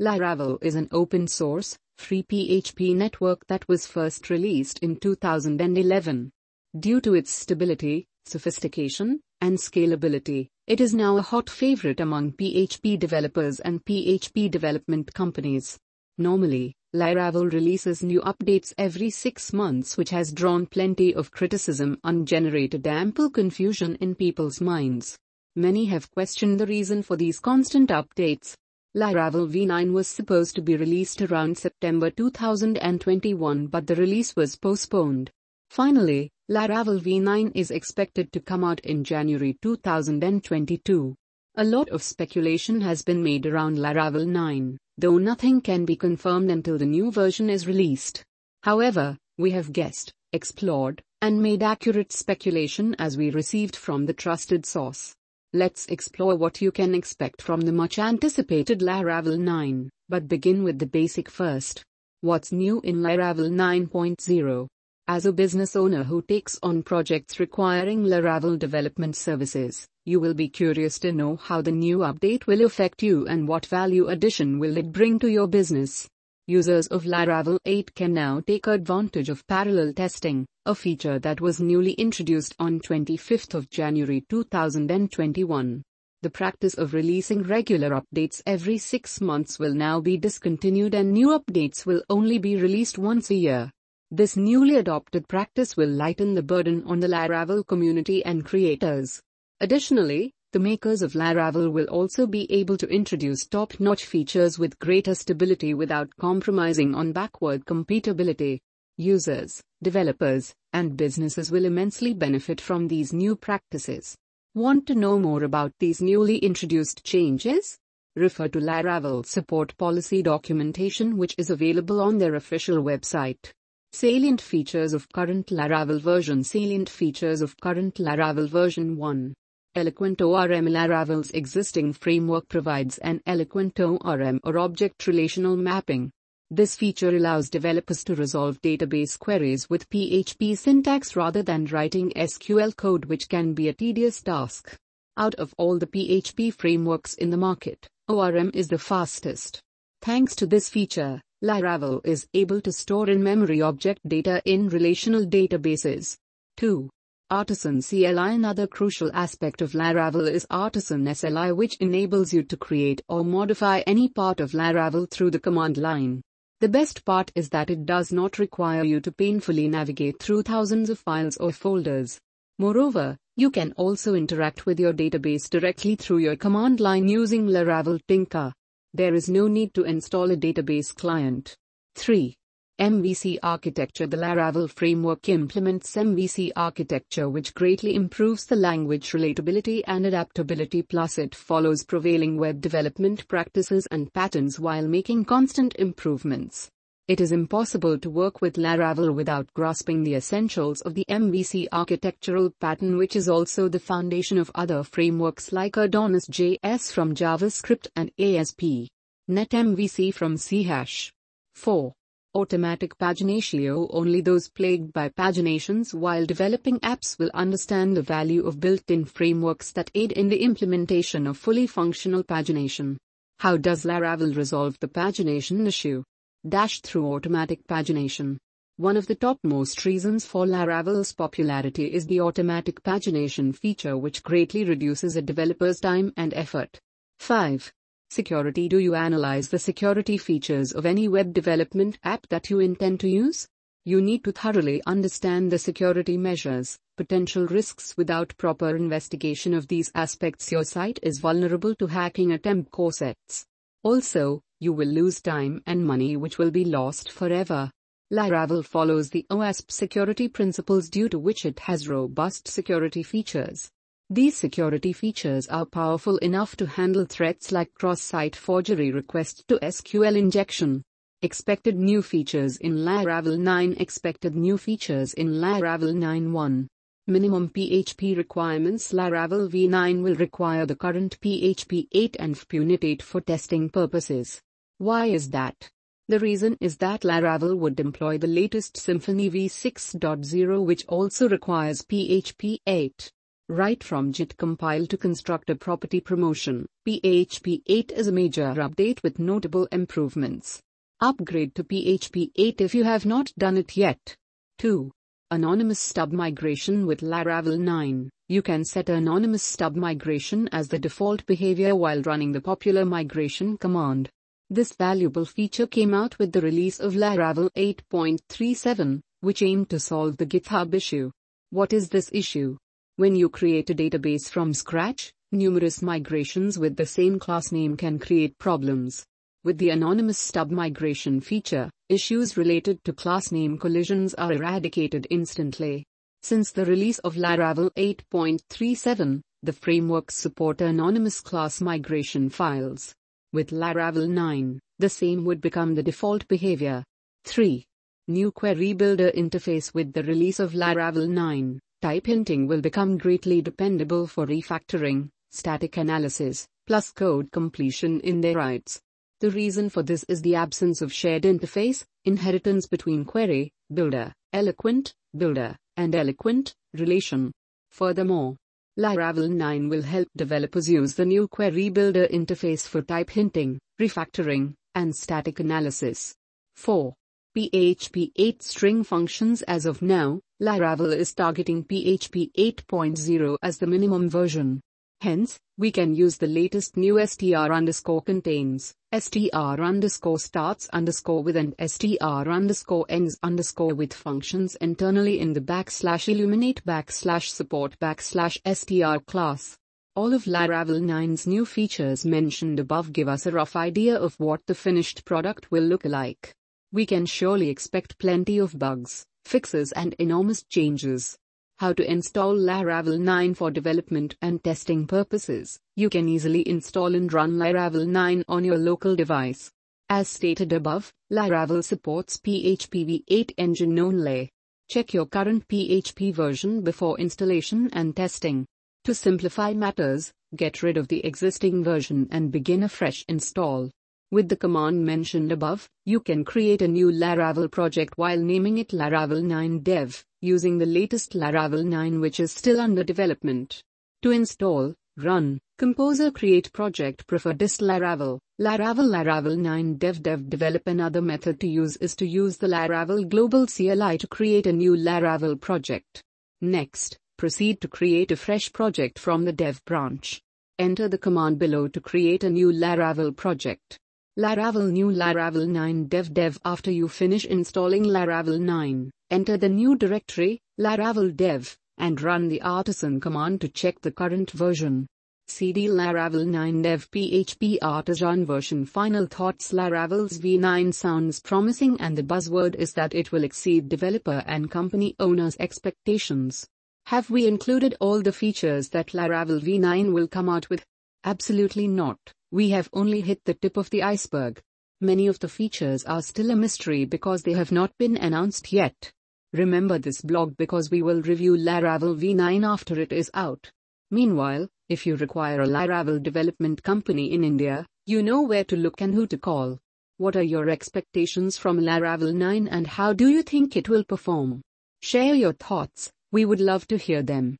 Laravel is an open source, free PHP network that was first released in 2011. Due to its stability, sophistication, and scalability, it is now a hot favorite among PHP developers and PHP development companies. Normally, Laravel releases new updates every six months, which has drawn plenty of criticism and generated ample confusion in people's minds. Many have questioned the reason for these constant updates. Laravel v9 was supposed to be released around September 2021, but the release was postponed. Finally, Laravel v9 is expected to come out in January 2022. A lot of speculation has been made around Laravel 9, though nothing can be confirmed until the new version is released. However, we have guessed, explored, and made accurate speculation as we received from the trusted source. Let's explore what you can expect from the much anticipated Laravel 9, but begin with the basic first. What's new in Laravel 9.0? As a business owner who takes on projects requiring Laravel development services, you will be curious to know how the new update will affect you and what value addition will it bring to your business. Users of Laravel 8 can now take advantage of parallel testing, a feature that was newly introduced on 25th of January 2021. The practice of releasing regular updates every 6 months will now be discontinued and new updates will only be released once a year. This newly adopted practice will lighten the burden on the Laravel community and creators. Additionally, the makers of Laravel will also be able to introduce top-notch features with greater stability without compromising on backward compatibility. Users, developers, and businesses will immensely benefit from these new practices. Want to know more about these newly introduced changes? Refer to Laravel support policy documentation which is available on their official website. Salient features of current Laravel version Salient features of current Laravel version 1. Eloquent ORM Laravel's existing framework provides an eloquent ORM or object relational mapping. This feature allows developers to resolve database queries with PHP syntax rather than writing SQL code which can be a tedious task. Out of all the PHP frameworks in the market, ORM is the fastest. Thanks to this feature, Laravel is able to store in-memory object data in relational databases. 2. Artisan CLI Another crucial aspect of Laravel is Artisan CLI which enables you to create or modify any part of Laravel through the command line. The best part is that it does not require you to painfully navigate through thousands of files or folders. Moreover, you can also interact with your database directly through your command line using Laravel Tinker. There is no need to install a database client. 3. MVC architecture The Laravel framework implements MVC architecture which greatly improves the language relatability and adaptability plus it follows prevailing web development practices and patterns while making constant improvements. It is impossible to work with Laravel without grasping the essentials of the MVC architectural pattern which is also the foundation of other frameworks like Adonis.js from JavaScript and ASP. NetMVC from C#. 4. Automatic paginatio Only those plagued by paginations while developing apps will understand the value of built-in frameworks that aid in the implementation of fully functional pagination. How does Laravel resolve the pagination issue? Dash through automatic pagination. One of the topmost reasons for Laravel's popularity is the automatic pagination feature which greatly reduces a developer's time and effort. 5. Security Do you analyze the security features of any web development app that you intend to use? You need to thoroughly understand the security measures, potential risks without proper investigation of these aspects your site is vulnerable to hacking attempt corsets. Also, you will lose time and money which will be lost forever. Laravel follows the OWASP security principles due to which it has robust security features. These security features are powerful enough to handle threats like cross-site forgery requests to SQL injection. Expected new features in Laravel 9 Expected new features in Laravel 9.1 Minimum PHP requirements Laravel v9 will require the current PHP 8 and PHPUnit 8 for testing purposes. Why is that? The reason is that Laravel would employ the latest Symfony v6.0 which also requires PHP 8. Right from JIT compile to constructor property promotion, PHP 8 is a major update with notable improvements. Upgrade to PHP 8 if you have not done it yet. 2. Anonymous stub migration with Laravel 9. You can set anonymous stub migration as the default behavior while running the popular migration command. This valuable feature came out with the release of Laravel 8.37, which aimed to solve the GitHub issue. What is this issue? When you create a database from scratch, numerous migrations with the same class name can create problems. With the anonymous stub migration feature, issues related to class name collisions are eradicated instantly. Since the release of Laravel 8.37, the frameworks support anonymous class migration files. With Laravel 9, the same would become the default behavior. 3. New Query Builder interface with the release of Laravel 9. Type hinting will become greatly dependable for refactoring, static analysis, plus code completion in their writes. The reason for this is the absence of shared interface, inheritance between query, builder, eloquent, builder, and eloquent, relation. Furthermore, Laravel 9 will help developers use the new query builder interface for type hinting, refactoring, and static analysis. 4. PHP 8 string functions as of now, Laravel is targeting PHP 8.0 as the minimum version. Hence, we can use the latest new str underscore contains, str underscore starts underscore with and str underscore ends underscore with functions internally in the backslash illuminate backslash support backslash str class. All of Laravel 9's new features mentioned above give us a rough idea of what the finished product will look like we can surely expect plenty of bugs, fixes and enormous changes. How to install Laravel 9 for development and testing purposes. You can easily install and run Laravel 9 on your local device. As stated above, Laravel supports PHP v8 engine only. Check your current PHP version before installation and testing. To simplify matters, get rid of the existing version and begin a fresh install. With the command mentioned above, you can create a new Laravel project while naming it Laravel 9 Dev, using the latest Laravel 9 which is still under development. To install, run, composer create project prefer dist Laravel, Laravel Laravel 9 Dev Dev Develop Another method to use is to use the Laravel Global CLI to create a new Laravel project. Next, proceed to create a fresh project from the dev branch. Enter the command below to create a new Laravel project. Laravel New Laravel 9 Dev Dev After you finish installing Laravel 9, enter the new directory, Laravel Dev, and run the artisan command to check the current version. cd Laravel 9 Dev PHP Artisan version Final thoughts Laravel's V9 sounds promising and the buzzword is that it will exceed developer and company owners' expectations. Have we included all the features that Laravel V9 will come out with? Absolutely not. We have only hit the tip of the iceberg. Many of the features are still a mystery because they have not been announced yet. Remember this blog because we will review Laravel v9 after it is out. Meanwhile, if you require a Laravel development company in India, you know where to look and who to call. What are your expectations from Laravel 9 and how do you think it will perform? Share your thoughts, we would love to hear them.